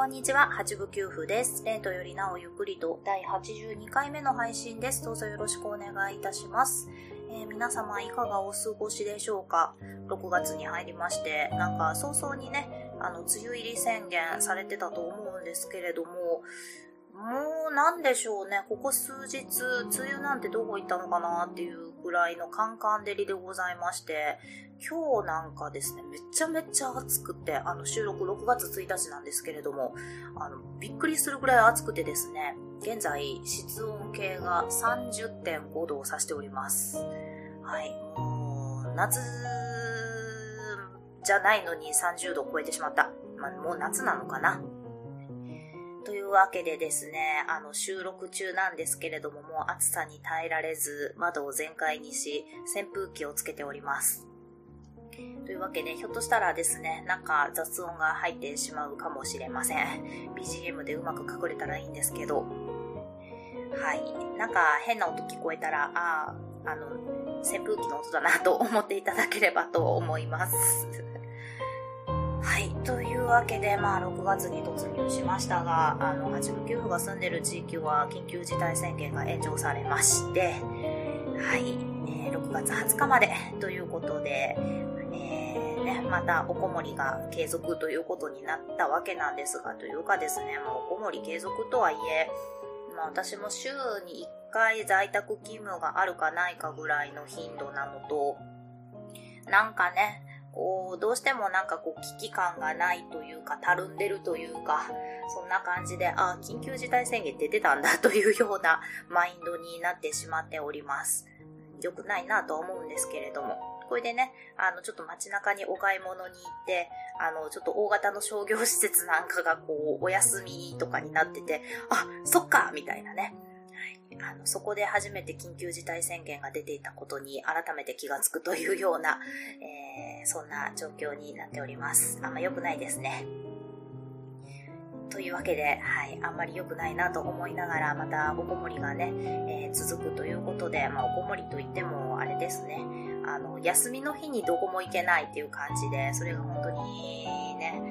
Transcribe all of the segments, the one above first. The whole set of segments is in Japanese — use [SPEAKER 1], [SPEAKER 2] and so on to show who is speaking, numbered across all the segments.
[SPEAKER 1] こんにちは、八部九夫です。レントよりなおゆっくりと第82回目の配信です。どうぞよろしくお願いいたします。えー、皆様いかがお過ごしでしょうか ?6 月に入りまして、なんか早々にね、あの、梅雨入り宣言されてたと思うんですけれども、もうなんでしょうね、ここ数日、梅雨なんてどこ行ったのかなっていうぐらいのカンカン照りでございまして、今日なんかですね、めちゃめちゃ暑くて、あの収録6月1日なんですけれども、あの、びっくりするぐらい暑くてですね、現在室温計が30.5度を指しております。はい、もう、夏じゃないのに30度を超えてしまった。まあ、もう夏なのかな。というわけでですね、あの収録中なんですけれども、もう暑さに耐えられず、窓を全開にし、扇風機をつけております。というわけで、ひょっとしたらですね、なんか雑音が入ってしまうかもしれません。BGM でうまく隠れたらいいんですけど。はい。なんか変な音聞こえたら、ああ、あの、扇風機の音だなと思っていただければと思います。はい。というわけで、まあ、6月に突入しましたが、あの、八部九が住んでる地域は緊急事態宣言が延長されまして、はい。えー、6月20日までということで、えー、ね、またおこもりが継続ということになったわけなんですが、というかですね、まあ、おこもり継続とはいえ、まあ、私も週に1回在宅勤務があるかないかぐらいの頻度なのと、なんかね、こう、どうしてもなんかこう、危機感がないというか、たるんでるというか、そんな感じで、あ、緊急事態宣言出て出たんだというような マインドになってしまっております。良くないなと思うんですけれども。これでね、あの、ちょっと街中にお買い物に行って、あの、ちょっと大型の商業施設なんかがこう、お休みとかになってて、あ、そっかみたいなね。あの、そこで初めて緊急事態宣言が出ていたことに改めて気がつくというような、えー、そんな状況になっております。あんま良くないですね。というわけで、はい、あんまり良くないなと思いながら、またおこもりがね、えー、続くということで、まあ、おこもりといっても、あれですね、あの、休みの日にどこも行けないっていう感じで、それが本当にね、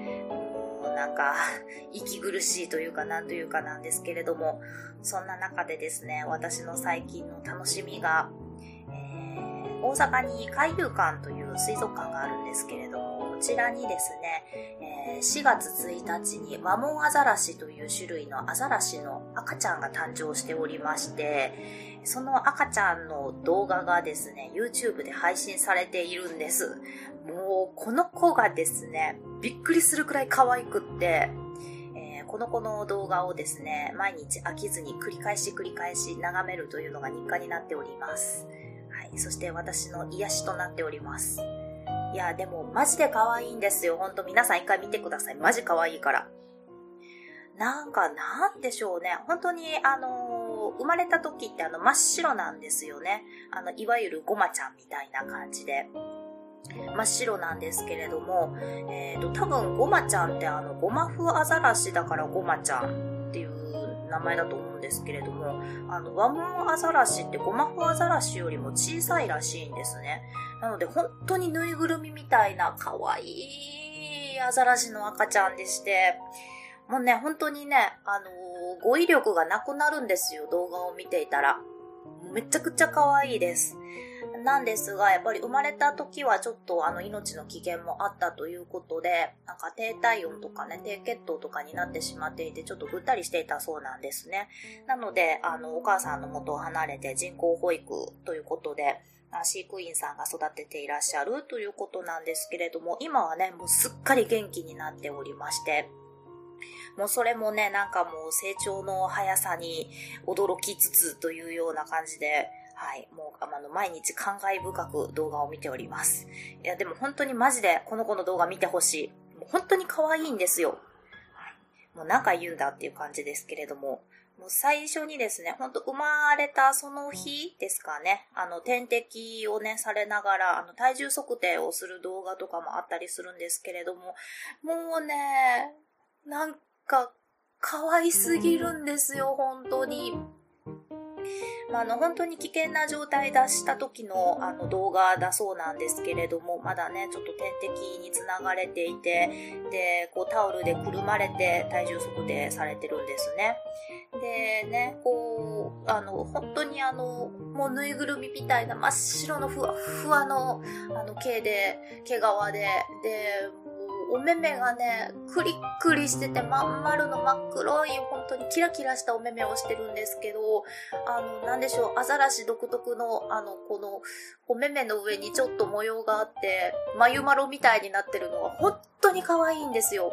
[SPEAKER 1] なんか、息苦しいというか、なんというかなんですけれども、そんな中でですね、私の最近の楽しみが、えー、大阪に海遊館という水族館があるんですけれども、ちらにですね、え、4月1日にワモンアザラシという種類のアザラシの赤ちゃんが誕生しておりまして、その赤ちゃんの動画がですね、YouTube で配信されているんです。もう、この子がですね、びっくりするくらい可愛くって、この子の動画をですね、毎日飽きずに繰り返し繰り返し眺めるというのが日課になっております。はい。そして私の癒しとなっております。いや、でもマジで可愛いんですよ。ほんと皆さん一回見てください。マジ可愛いから。なんか、なんでしょうね。本当に、あのー、生まれた時ってあの真っ白なんですよね。あの、いわゆるゴマちゃんみたいな感じで。真っ白なんですけれども、えっ、ー、と、多分ゴマちゃんってあの、ゴマフアザラシだからゴマちゃんっていう名前だと思うんですけれども、あの、ワモンアザラシってゴマフアザラシよりも小さいらしいんですね。なので、本当にぬいぐるみみたいな可愛いアザラシの赤ちゃんでして、もうね、本当にね、あのー、語彙力がなくなるんですよ、動画を見ていたら。めちゃくちゃ可愛いです。なんですが、やっぱり生まれた時はちょっとあの命の危険もあったということで、なんか低体温とかね、低血糖とかになってしまっていて、ちょっとぐったりしていたそうなんですね。なので、あの、お母さんの元を離れて人工保育ということで、飼育員さんが育てていらっしゃるということなんですけれども、今はね、もうすっかり元気になっておりまして、もうそれもね、なんかもう成長の速さに驚きつつというような感じで、はい。もう、あの、毎日感慨深く動画を見ております。いや、でも本当にマジでこの子の動画見てほしい。もう本当に可愛いんですよ。もう何回言うんだっていう感じですけれども、もう最初にですね、ほんと生まれたその日ですかね、あの、点滴をね、されながら、あの、体重測定をする動画とかもあったりするんですけれども、もうね、なんか、可愛すぎるんですよ、本当に。まあ、あの、本当に危険な状態出した時のあの動画だそうなんですけれども、まだね、ちょっと点滴につながれていて、で、こうタオルでくるまれて体重測定されてるんですね。でね、こう、あの、本当にあの、もうぬいぐるみみたいな真っ白のふわふわの、あの、毛で、毛皮で、で、お目目がね、クリックリしてて、まん丸の真っ黒い、本当にキラキラしたお目目をしてるんですけど、あの、なんでしょう、アザラシ独特の、あの、この、お目目の上にちょっと模様があって、眉丸みたいになってるのが本当に可愛いんですよ。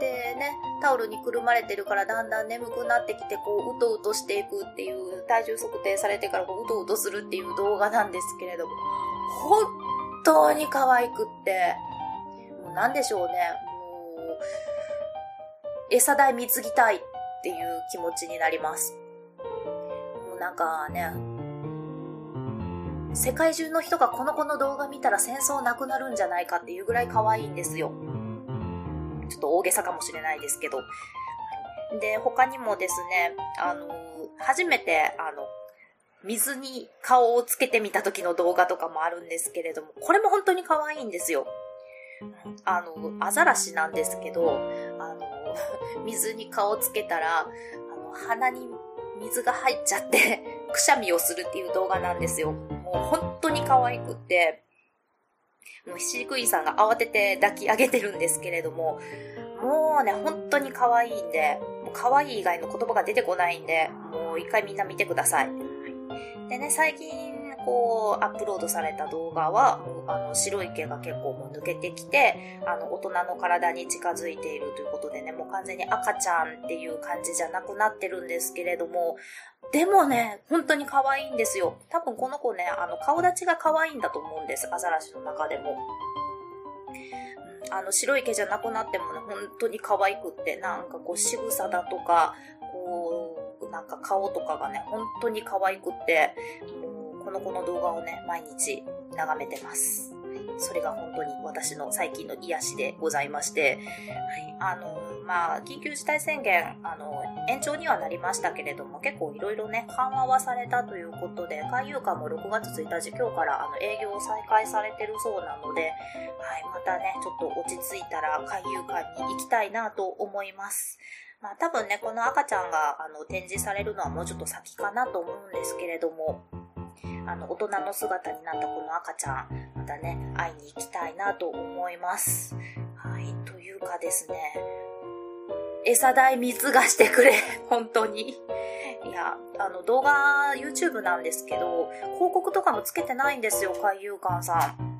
[SPEAKER 1] でね、タオルにくるまれてるからだんだん眠くなってきて、こう、うとうとしていくっていう、体重測定されてからこう、うとうとするっていう動画なんですけれども、本当に可愛くって、もうなんでしょうね、もう、餌代貢ぎたいっていう気持ちになります。もうなんかね、世界中の人がこの子の動画見たら戦争なくなるんじゃないかっていうぐらい可愛いんですよ。ちょっと大げさかもしれないですけど。で、他にもですね、あの、初めて、あの、水に顔をつけてみた時の動画とかもあるんですけれども、これも本当に可愛いんですよ。あの、アザラシなんですけど、あの、水に顔つけたら、あの、鼻に水が入っちゃって、くしゃみをするっていう動画なんですよ。もう本当に可愛くって、もう飼育員さんが慌てて抱き上げてるんですけれども、もうね、本当に可愛いんで、もう可愛い以外の言葉が出てこないんで、もう一回みんな見てください。でね、最近、こう、アップロードされた動画は、あの、白い毛が結構もう抜けてきて、あの、大人の体に近づいているということでね、もう完全に赤ちゃんっていう感じじゃなくなってるんですけれども、でもね、本当に可愛いんですよ。多分この子ね、あの、顔立ちが可愛いんだと思うんです。アザラシの中でも。あの、白い毛じゃなくなってもね、本当に可愛くって、なんかこう、仕草だとか、こう、なんか顔とかがね、本当に可愛くって、この子の動画をね、毎日眺めてます。それが本当に私の最近の癒しでございまして、はい、あの、まあ、緊急事態宣言、あの、延長にはなりましたけれども、結構いろいろね、緩和はされたということで、海遊館も6月1日、今日からあの営業を再開されてるそうなので、はい、またね、ちょっと落ち着いたら海遊館に行きたいなと思います。まあ多分ね、この赤ちゃんがあの展示されるのはもうちょっと先かなと思うんですけれども、あの、大人の姿になったこの赤ちゃん、またね、会いに行きたいなと思います。はい、というかですね、餌代水がしてくれ、本当に。いや、あの、動画、YouTube なんですけど、広告とかもつけてないんですよ、海遊館さん。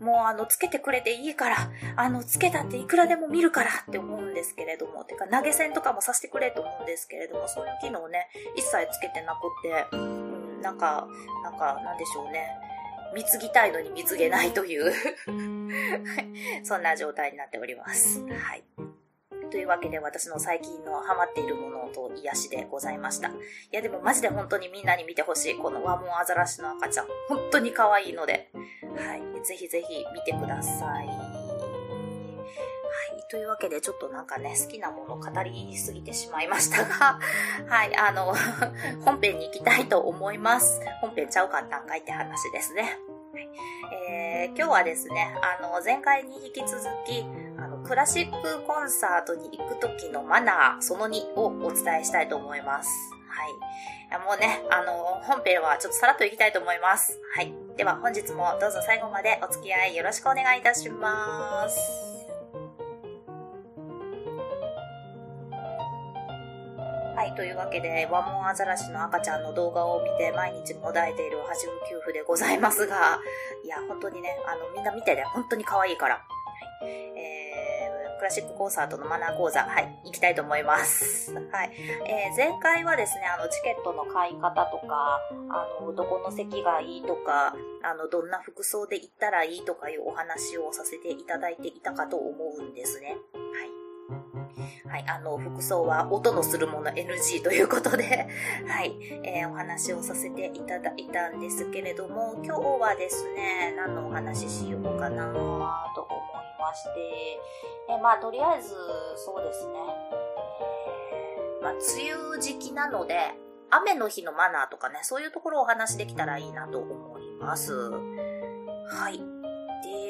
[SPEAKER 1] もうあの、つけてくれていいから、あの、つけたっていくらでも見るからって思うんですけれども、てか投げ銭とかもさせてくれと思うんですけれども、そういう機能ね、一切つけてなくって、なんか、なんか、なんでしょうね。貢ぎたいのに貢げないという そんな状態になっております。はい。というわけで私の最近のハマっているものと癒しでございました。いやでもマジで本当にみんなに見てほしい。このワモンアザラシの赤ちゃん。本当に可愛いので。はい。ぜひぜひ見てください。というわけで、ちょっとなんかね、好きなもの語りすぎてしまいましたが、はい。あの、本編に行きたいと思います。本編ちゃうかったんかいって話ですね。はい、えー、今日はですね、あの、前回に引き続き、あの、クラシックコンサートに行く時のマナー、その2をお伝えしたいと思います。はい。もうね、あの、本編はちょっとさらっと行きたいと思います。はい。では本日もどうぞ最後までお付き合いよろしくお願いいたします。はい、というわけで、ワモンアザラシの赤ちゃんの動画を見て毎日もだえているはしご給付でございますが、いや、本当にね、あの、みんな見てね、本当に可愛いから。はい、えー、クラシックコンサートのマナー講座、はい、行きたいと思います。はい。えー、前回はですね、あの、チケットの買い方とか、あの、どこの席がいいとか、あの、どんな服装で行ったらいいとかいうお話をさせていただいていたかと思うんですね。はい。はい、あの、服装は音のするもの NG ということで はい、えー、お話をさせていただいたんですけれども、今日はですね、何のお話ししようかなと思いまして、えー、まあ、とりあえず、そうですね、えー、まあ、梅雨時期なので、雨の日のマナーとかね、そういうところをお話できたらいいなと思います。はい。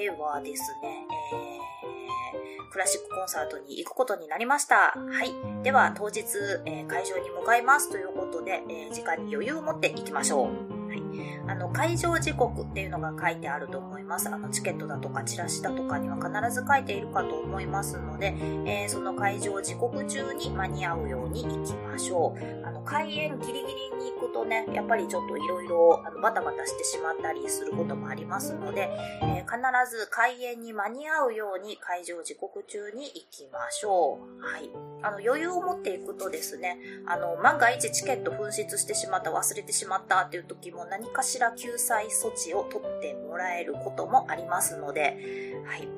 [SPEAKER 1] ではですね、えー、クラシックコンサートに行くことになりました。はい。では、当日、えー、会場に向かいますということで、えー、時間に余裕を持って行きましょう。はい。あの、会場時刻っていうのが書いてあると思います。あの、チケットだとかチラシだとかには必ず書いているかと思いますので、えー、その会場時刻中に間に合うように行きましょう。あの、開演ギリギリにとね、やっぱりちょっといろいろバタバタしてしまったりすることもありますので、えー、必ず開演に間に合うように会場時刻中に行きましょう。はい。あの、余裕を持っていくとですね、あの、万が一チケット紛失してしまった、忘れてしまったっていう時も何かしら救済措置を取ってもらえることもありますので、はい。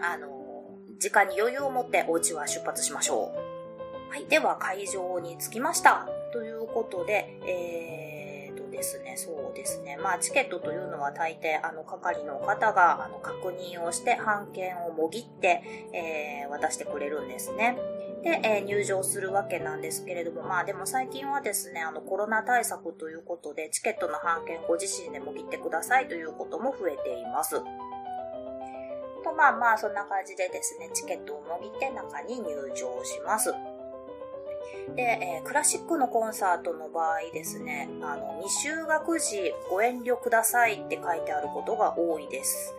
[SPEAKER 1] あの、時間に余裕を持ってお家は出発しましょう。はい。では、会場に着きました。ということで、えーとですね、そうですね。まあ、チケットというのは大抵、あの、係の方が、あの、確認をして、半券をもぎって、えー、渡してくれるんですね。で、えー、入場するわけなんですけれども、まあでも最近はですね、あのコロナ対策ということで、チケットの半券ご自身でも切ってくださいということも増えています。と、まあまあそんな感じでですね、チケットをもぎって中に入場します。で、えー、クラシックのコンサートの場合ですね、あの、未就学時ご遠慮くださいって書いてあることが多いです。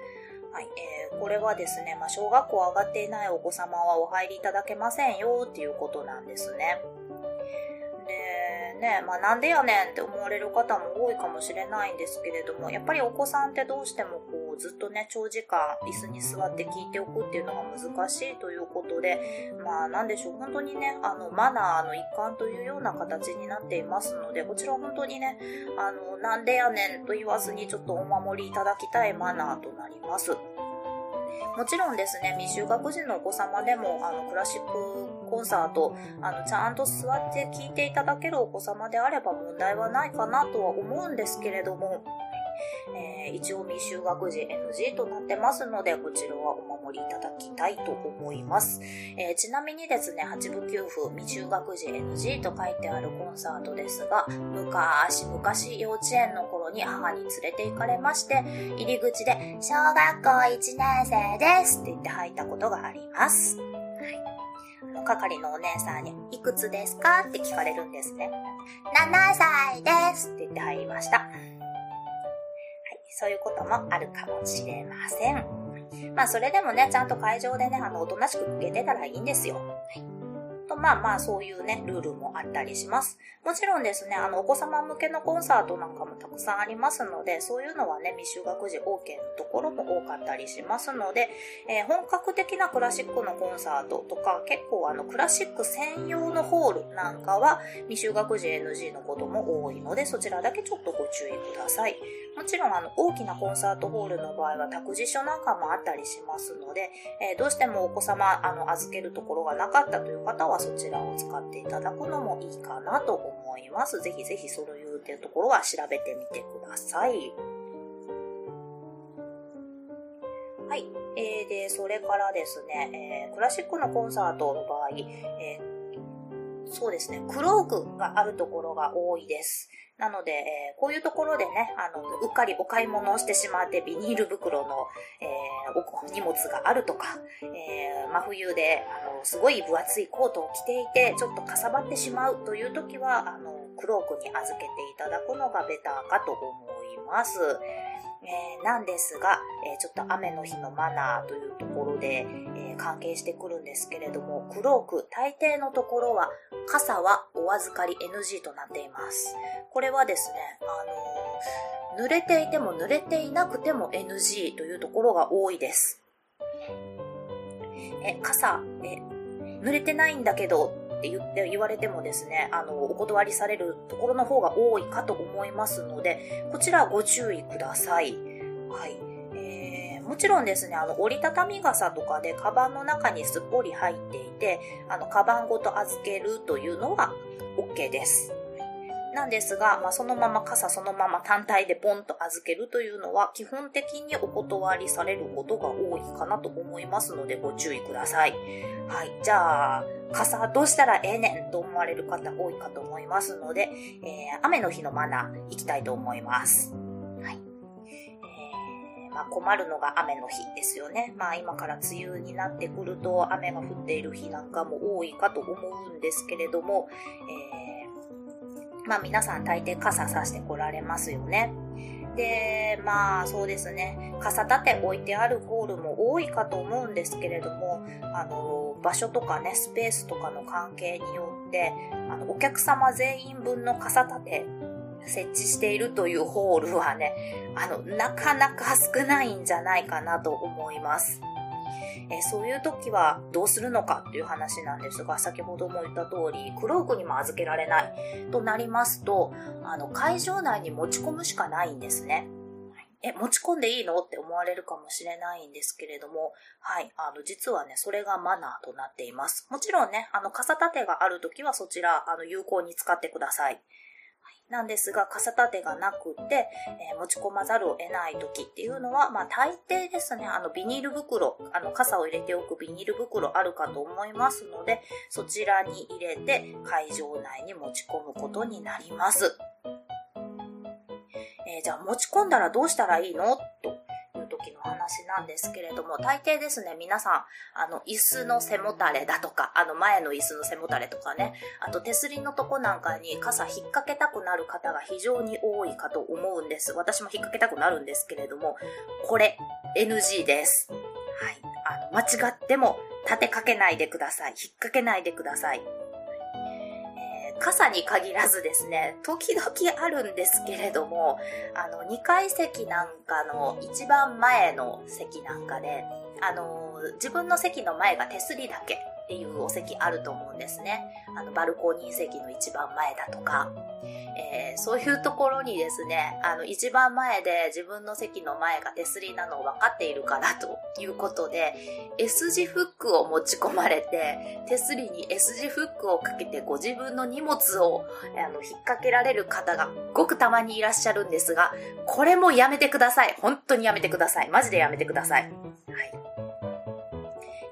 [SPEAKER 1] はい、えー、これはですね、まあ、小学校上がっていないお子様はお入りいただけませんよっていうことなんですね。で、ね、まあ、なんでやねんって思われる方も多いかもしれないんですけれども、やっぱりお子さんってどうしてもこう、ずっとね、長時間椅子に座って聞いておくっていうのが難しいということで、まあ、なんでしょう、本当にね、あの、マナーの一環というような形になっていますので、こちら本当にね、あの、なんでやねんと言わずにちょっとお守りいただきたいマナーとなります。もちろんですね、未就学児のお子様でも、あの、クラシックコンサート、あの、ちゃんと座って聴いていただけるお子様であれば問題はないかなとは思うんですけれども、えー、一応未就学児 NG となってますので、こちらはお守りいただきたいと思います。えー、ちなみにですね、八部九符未就学児 NG と書いてあるコンサートですが、昔々幼稚園の頃に母に連れて行かれまして、入り口で、小学校1年生ですって言って入ったことがあります。はい。係のお姉さんに、いくつですかって聞かれるんですね。7歳ですって言って入りました。そういうこともあるかもしれません。まあ、それでもね、ちゃんと会場でね、あの、おとなしく受けてたらいいんですよ。はいと、まあまあそういうね、ルールもあったりします。もちろんですね、あの、お子様向けのコンサートなんかもたくさんありますので、そういうのはね、未就学児 OK のところも多かったりしますので、えー、本格的なクラシックのコンサートとか、結構あの、クラシック専用のホールなんかは、未就学児 NG のことも多いので、そちらだけちょっとご注意ください。もちろんあの、大きなコンサートホールの場合は託児所なんかもあったりしますので、えー、どうしてもお子様、あの、預けるところがなかったという方は、そちらを使っていただくのもいいかなと思います。ぜひぜひそういうていうところは調べてみてください。はい。えー、で、それからですね、えー、クラシックのコンサートの場合、えー、そうですね、クロークがあるところが多いです。なので、えー、こういうところでね、あの、うっかりお買い物をしてしまって、ビニール袋の、えー、荷物があるとか、えー、真冬で、あの、すごい分厚いコートを着ていて、ちょっとかさばってしまうという時は、あの、クロークに預けていただくのがベターかと思います。えー、なんですが、えー、ちょっと雨の日のマナーというところで、え、関係してくるんですけれども、クローク、大抵のところは、傘はお預かり NG となっています。これはですね、あの濡れていても濡れていなくても NG というところが多いです。え、傘、え、濡れてないんだけどって言って言われてもですね、あの、お断りされるところの方が多いかと思いますので、こちらご注意ください。はい。もちろんですね、あの、折りたたみ傘とかでカバンの中にすっぽり入っていて、あの、カバンごと預けるというのは OK です。なんですが、まあ、そのまま傘そのまま単体でポンと預けるというのは基本的にお断りされることが多いかなと思いますのでご注意ください。はい。じゃあ、傘どうしたらええねんと思われる方多いかと思いますので、えー、雨の日のマナーいきたいと思います。まあ、困るのが雨の日ですよね。まあ今から梅雨になってくると雨が降っている日なんかも多いかと思うんですけれども、えー、まあ皆さん大抵傘さして来られますよね。で、まあそうですね、傘立て置いてあるホールも多いかと思うんですけれども、あの、場所とかね、スペースとかの関係によって、あの、お客様全員分の傘立て設置しているというホールはね、あの、なかなか少ないんじゃないかなと思います。えそういう時はどうするのかっていう話なんですが、先ほども言った通り、クロークにも預けられないとなりますと、あの、会場内に持ち込むしかないんですね。え、持ち込んでいいのって思われるかもしれないんですけれども、はい、あの、実はね、それがマナーとなっています。もちろんね、あの、傘立てがあるときはそちら、あの、有効に使ってください。なんですが、傘立てがなくて、えー、持ち込まざるを得ない時っていうのは、まあ大抵ですね、あのビニール袋、あの傘を入れておくビニール袋あるかと思いますので、そちらに入れて会場内に持ち込むことになります。えー、じゃあ持ち込んだらどうしたらいいの？と話なんですけれども、大抵ですね、皆さん、あの、椅子の背もたれだとか、あの、前の椅子の背もたれとかね、あと手すりのとこなんかに傘引っ掛けたくなる方が非常に多いかと思うんです。私も引っ掛けたくなるんですけれども、これ、NG です。はい。あの、間違っても立てかけないでください。引っ掛けないでください。傘に限らずですね、時々あるんですけれども、あの、2階席なんかの一番前の席なんかで、あの、自分の席の前が手すりだけ。っていうお席あると思うんですね。あの、バルコニー席の一番前だとか、えー、そういうところにですね、あの、一番前で自分の席の前が手すりなのを分かっているからということで、S 字フックを持ち込まれて、手すりに S 字フックをかけてご自分の荷物をあの引っ掛けられる方がごくたまにいらっしゃるんですが、これもやめてください。本当にやめてください。マジでやめてください。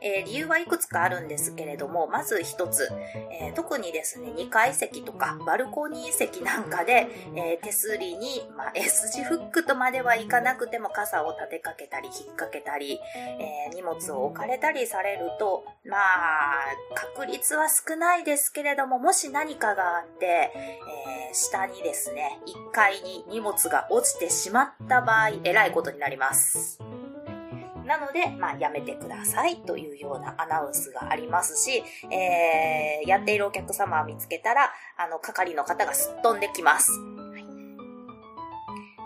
[SPEAKER 1] えー、理由はいくつかあるんですけれども、まず一つ、えー、特にですね、2階席とかバルコニー席なんかで、えー、手すりに、まあ、S 字フックとまではいかなくても傘を立てかけたり引っ掛けたり、え荷物を置かれたりされると、まあ、確率は少ないですけれども、もし何かがあって、え下にですね、1階に荷物が落ちてしまった場合、えらいことになります。なので、まあ、やめてくださいというようなアナウンスがありますし、えー、やっているお客様を見つけたら、あの、係の方がすっ飛んできます。はい、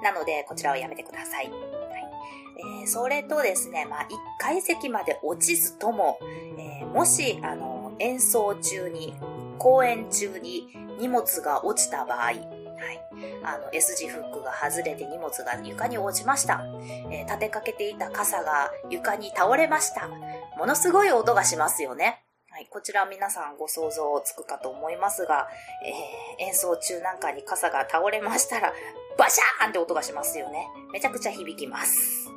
[SPEAKER 1] なので、こちらはやめてください。はいえー、それとですね、まあ、1階席まで落ちずとも、えー、もし、あの、演奏中に、公演中に荷物が落ちた場合、はい。あの、S 字フックが外れて荷物が床に落ちました。えー、立てかけていた傘が床に倒れました。ものすごい音がしますよね。はい。こちら皆さんご想像つくかと思いますが、えー、演奏中なんかに傘が倒れましたら、バシャーンって音がしますよね。めちゃくちゃ響きます。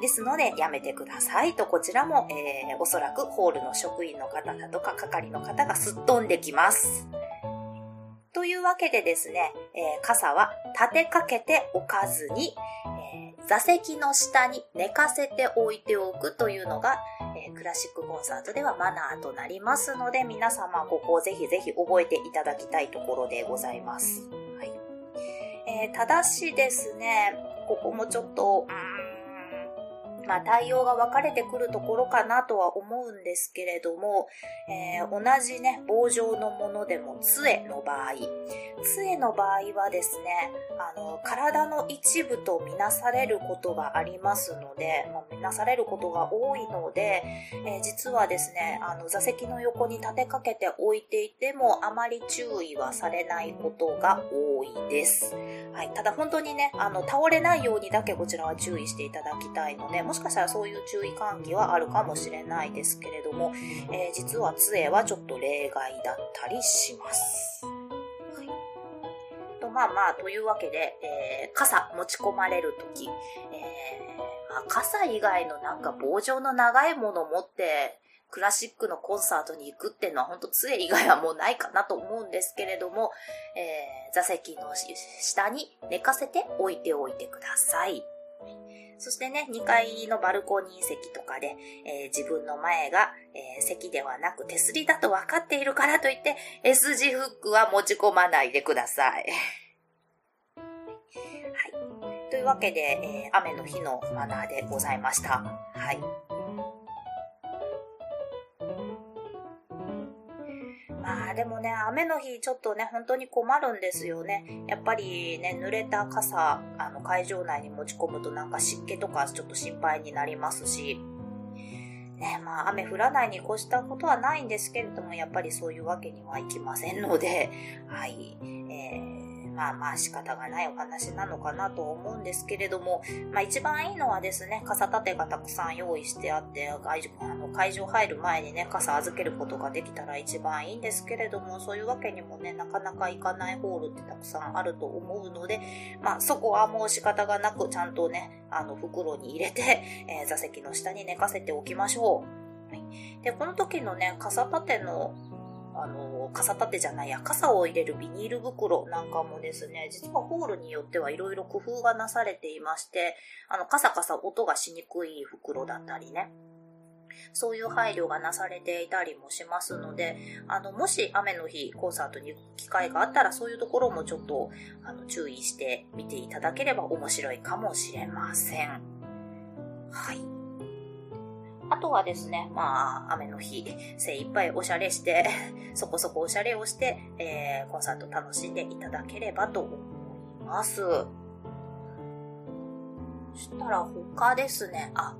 [SPEAKER 1] ですので、やめてくださいと、こちらも、えー、おそらくホールの職員の方だとか、係の方がすっ飛んできます。というわけでですね、えー、傘は立てかけておかずに、えー、座席の下に寝かせておいておくというのが、えー、クラシックコンサートではマナーとなりますので、皆様ここをぜひぜひ覚えていただきたいところでございます。はい。えただしですね、ここもちょっと、うんまあ、対応が分かれてくるところかなとは思うんですけれども、えー、同じね、棒状のものでも杖の場合、杖の場合はですね、あの、体の一部とみなされることがありますので、まあ、みなされることが多いので、えー、実はですね、あの、座席の横に立てかけて置いていても、あまり注意はされないことが多いです。はい。ただ本当にね、あの、倒れないようにだけこちらは注意していただきたいので、もししかしたらそういう注意喚起はあるかもしれないですけれども、えー、実は杖はちょっと例外だったりします。はいまあまあ、というわけで、えー、傘持ち込まれるとき、えー、まあ、傘以外のなんか棒状の長いもの持って、クラシックのコンサートに行くっていうのは本当杖以外はもうないかなと思うんですけれども、えー、座席の下に寝かせて置いておいてください。そしてね、2階のバルコニー席とかで、えー、自分の前が、えー、席ではなく手すりだと分かっているからといって、S 字フックは持ち込まないでください。はい。というわけで、えー、雨の日のマナーでございました。はい。まあでもね、雨の日ちょっとね、本当に困るんですよね。やっぱりね、濡れた傘、あの会場内に持ち込むとなんか湿気とかちょっと心配になりますし、ね、まあ雨降らないに越したことはないんですけれども、やっぱりそういうわけにはいきませんので、はい、えーまあまあ仕方がないお話なのかなと思うんですけれども、まあ一番いいのはですね、傘立てがたくさん用意してあって、会あの会場入る前にね、傘預けることができたら一番いいんですけれども、そういうわけにもね、なかなか行かないホールってたくさんあると思うので、まあそこはもう仕方がなくちゃんとね、あの袋に入れて、えー、座席の下に寝かせておきましょう。はい、で、この時のね、傘立てのあの、傘立てじゃないや、傘を入れるビニール袋なんかもですね、実はホールによってはいろいろ工夫がなされていまして、あの、カサカサ音がしにくい袋だったりね。そういう配慮がなされていたりもしますので、あの、もし雨の日コンサートに行く機会があったら、そういうところもちょっと、あの、注意してみていただければ面白いかもしれません。はい。あとはですね、まあ、雨の日、精一杯おしゃれして、そこそこおしゃれをして、えー、コンサート楽しんでいただければと思います。そしたら他ですね、あ、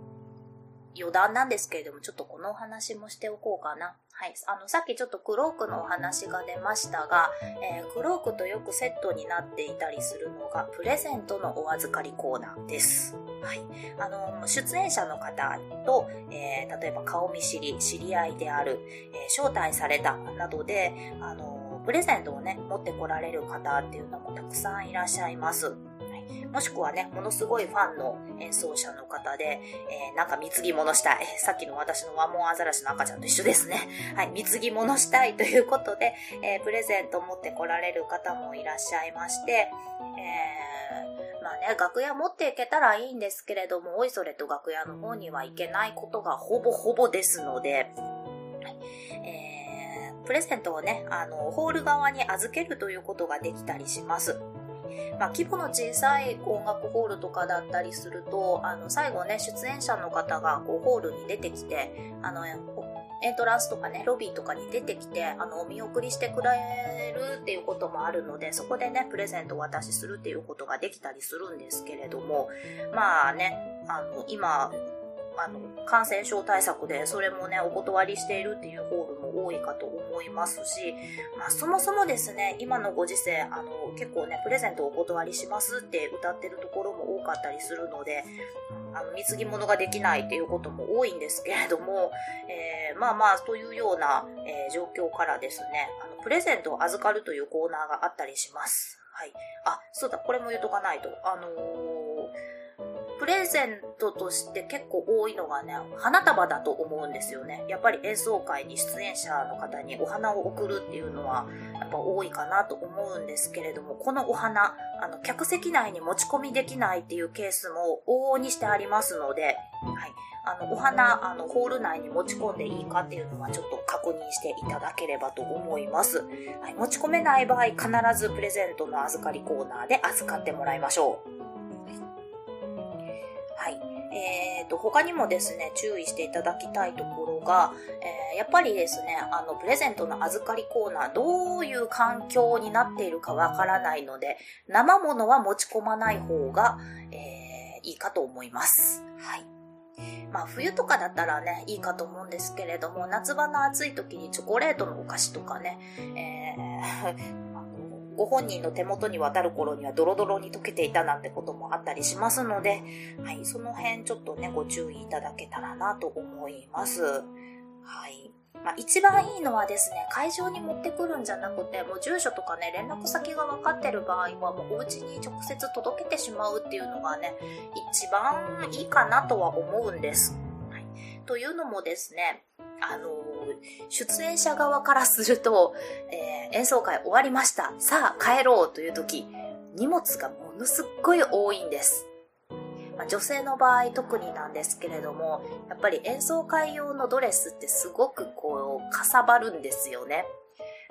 [SPEAKER 1] 余談なんですけれども、ちょっとこのお話もしておこうかな。はい。あの、さっきちょっとクロークのお話が出ましたが、えー、クロークとよくセットになっていたりするのが、プレゼントのお預かりコーナーです。はい。あの、出演者の方と、えー、例えば顔見知り、知り合いである、えー、招待されたなどで、あの、プレゼントをね、持ってこられる方っていうのもたくさんいらっしゃいます。もしくはね、ものすごいファンの演奏者の方で、えー、なんか貢ぎ物したい。さっきの私のワモンアザラシの赤ちゃんと一緒ですね。はい、貢ぎ物したい ということで、えー、プレゼント持ってこられる方もいらっしゃいまして、えー、まあね、楽屋持っていけたらいいんですけれども、おいそれと楽屋の方には行けないことがほぼほぼですので、えー、プレゼントをね、あの、ホール側に預けるということができたりします。まあ、規模の小さい音楽ホールとかだったりすると、あの、最後ね、出演者の方がこうホールに出てきて、あの、エントランスとかね、ロビーとかに出てきて、あの、お見送りしてくれるっていうこともあるので、そこでね、プレゼントを渡しするっていうことができたりするんですけれども、まあね、あの、今、あの、感染症対策で、それもね、お断りしているっていうホールも多いかと思いますし、まあ、そもそもですね、今のご時世、あの、結構ね、プレゼントをお断りしますって歌ってるところも多かったりするので、あの、貢ぎ物ができないっていうことも多いんですけれども、えー、まあまあ、というような、えー、状況からですね、あの、プレゼントを預かるというコーナーがあったりします。はい。あ、そうだ、これも言うとかないと。あのープレゼントとして結構多いのがね、花束だと思うんですよね。やっぱり演奏会に出演者の方にお花を贈るっていうのは、やっぱ多いかなと思うんですけれども、このお花、あの、客席内に持ち込みできないっていうケースも往々にしてありますので、はい。あの、お花、あの、ホール内に持ち込んでいいかっていうのはちょっと確認していただければと思います。はい。持ち込めない場合、必ずプレゼントの預かりコーナーで預かってもらいましょう。はい。えーと、他にもですね、注意していただきたいところが、えー、やっぱりですね、あの、プレゼントの預かりコーナー、どういう環境になっているかわからないので、生物は持ち込まない方が、えー、いいかと思います。はい。まあ冬とかだったらね、いいかと思うんですけれども、夏場の暑い時にチョコレートのお菓子とかね、えーご本人の手元に渡る頃にはドロドロに溶けていたなんてこともあったりしますので、はい、その辺ちょっとね、ご注意いただけたらなと思います。はい。まあ、一番いいのはですね、会場に持ってくるんじゃなくて、もう住所とかね、連絡先が分かってる場合は、もうお家に直接届けてしまうっていうのがね、一番いいかなとは思うんです。はい、というのもですね、あの出演者側からすると、えー、演奏会終わりました。さあ帰ろうという時、荷物がものすっごい多いんです。まあ、女性の場合特になんですけれども、やっぱり演奏会用のドレスってすごくこう、かさばるんですよね。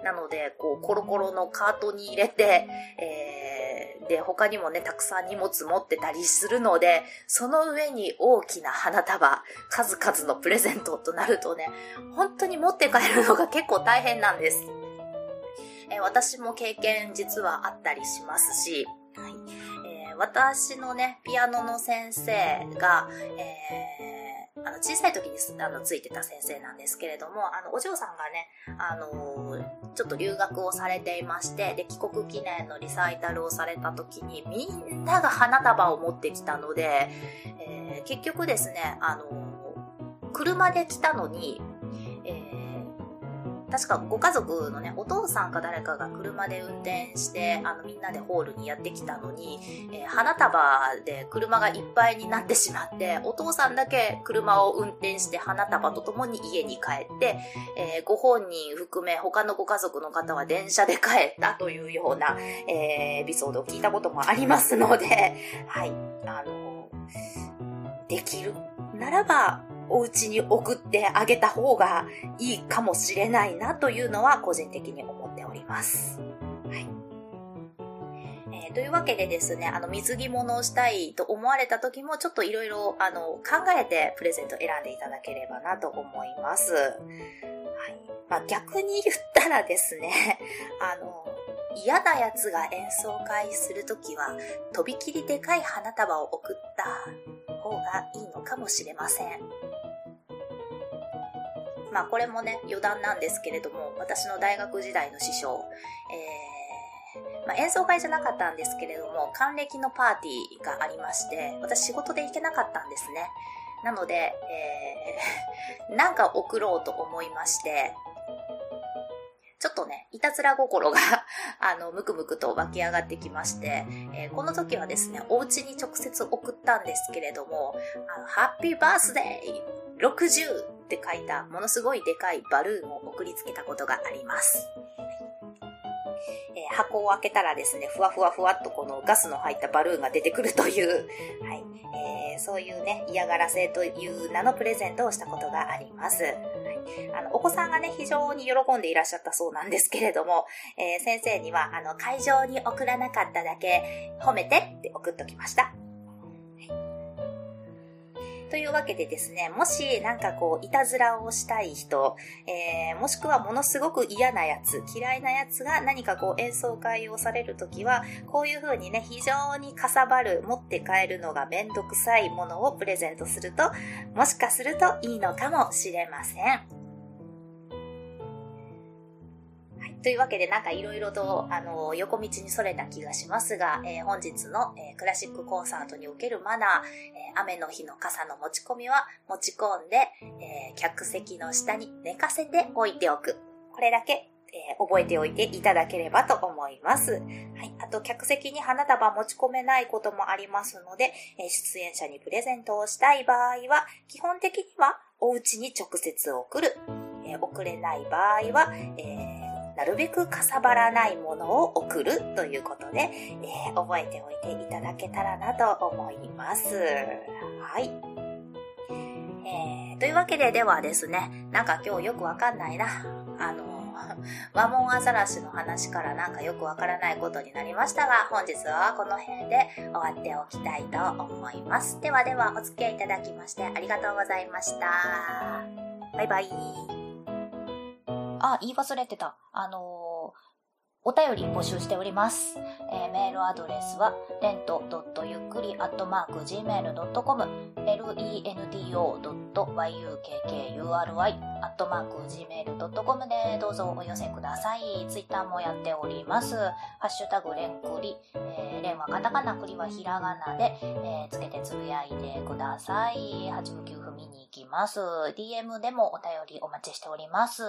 [SPEAKER 1] なので、こう、コロコロのカートに入れて、えー、で、他にもね、たくさん荷物持ってたりするので、その上に大きな花束、数々のプレゼントとなるとね、本当に持って帰るのが結構大変なんです。え、私も経験実はあったりしますし、はいえー、私のね、ピアノの先生が、えー、あの小さい時にあのついてた先生なんですけれども、あのお嬢さんがね、あのちょっと留学をされていまして、で、帰国記念のリサイタルをされた時に、みんなが花束を持ってきたので、えー、結局ですね、あの車で来たのに、確かご家族のね、お父さんか誰かが車で運転して、あの、みんなでホールにやってきたのに、えー、花束で車がいっぱいになってしまって、お父さんだけ車を運転して花束と共に家に帰って、えー、ご本人含め他のご家族の方は電車で帰ったというような、えー、エピソードを聞いたこともありますので、はい、あの、できるならば、お家に送ってあげた方がいいかもしれないなというのは個人的に思っております。はい。えー、というわけでですね、あの、水着物をしたいと思われた時も、ちょっといろいろ、あの、考えてプレゼント選んでいただければなと思います。はい。まあ、逆に言ったらですね、あの、嫌な奴が演奏会するときは、とびきりでかい花束を送った方がいいのかもしれません。まあこれもね、余談なんですけれども、私の大学時代の師匠、えー、まあ、演奏会じゃなかったんですけれども、還暦のパーティーがありまして、私仕事で行けなかったんですね。なので、えー、なんか送ろうと思いまして、ちょっとね、いたずら心が あの、むくむくと湧き上がってきまして、えー、この時はですね、お家に直接送ったんですけれども、あの、ハッピーバースデー !60! って書いたものすごいでかいバルーンを送りつけたことがあります。えー、箱を開けたらですね、ふわふわふわっとこのガスの入ったバルーンが出てくるという、はい、えー、そういうね、嫌がらせという名のプレゼントをしたことがあります。はい、あの、お子さんがね、非常に喜んでいらっしゃったそうなんですけれども、えー、先生には、あの、会場に送らなかっただけ、褒めてって送っときました。というわけでですね、もしなんかこう、いたずらをしたい人、えー、もしくはものすごく嫌なやつ、嫌いなやつが何かこう演奏会をされるときは、こういうふうにね、非常にかさばる、持って帰るのがめんどくさいものをプレゼントすると、もしかするといいのかもしれません。というわけでなんかいろいろと、あの、横道にそれた気がしますが、えー、本日の、えー、クラシックコンサートにおけるマナー、えー、雨の日の傘の持ち込みは持ち込んで、え客席の下に寝かせておいておく。これだけえー、覚えておいていただければと思います。はい。あと、客席に花束持ち込めないこともありますので、えー、出演者にプレゼントをしたい場合は、基本的にはお家に直接送る。えー、送れない場合は、えなるべくかさばらないものを送るということで、えー、覚えておいていただけたらなと思います。はい。えー、というわけでではですね、なんか今日よくわかんないな。あの、和紋アザラシの話からなんかよくわからないことになりましたが、本日はこの辺で終わっておきたいと思います。ではではお付き合いいただきましてありがとうございました。バイバイ。あ、言い忘れてた。あのー、お便り募集しております。えー、メールアドレスは、レントゆっくりアットマーク gmail.com、lento.yukkuri アットマーク gmail.com でどうぞお寄せください。ツイッターもやっております。ハッシュタグレンクリ、えー、レンはカタカナ、クリはひらがなで、えー、つけてつぶやいてください。8部9分見に行きます。DM でもお便りお待ちしております。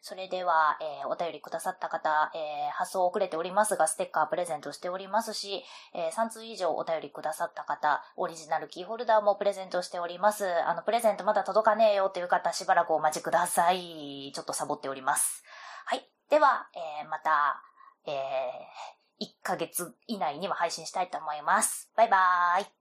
[SPEAKER 1] それでは、えー、お便りくださった方、えー、発送遅れておりますが、ステッカープレゼントしておりますし、えー、3通以上お便りくださった方、オリジナルキーホルダーもプレゼントしております。あの、プレゼントまだ届かねえよっていう方、しばらくお待ちください。ちょっとサボっております。はい。では、えー、また、えー、1ヶ月以内には配信したいと思います。バイバーイ。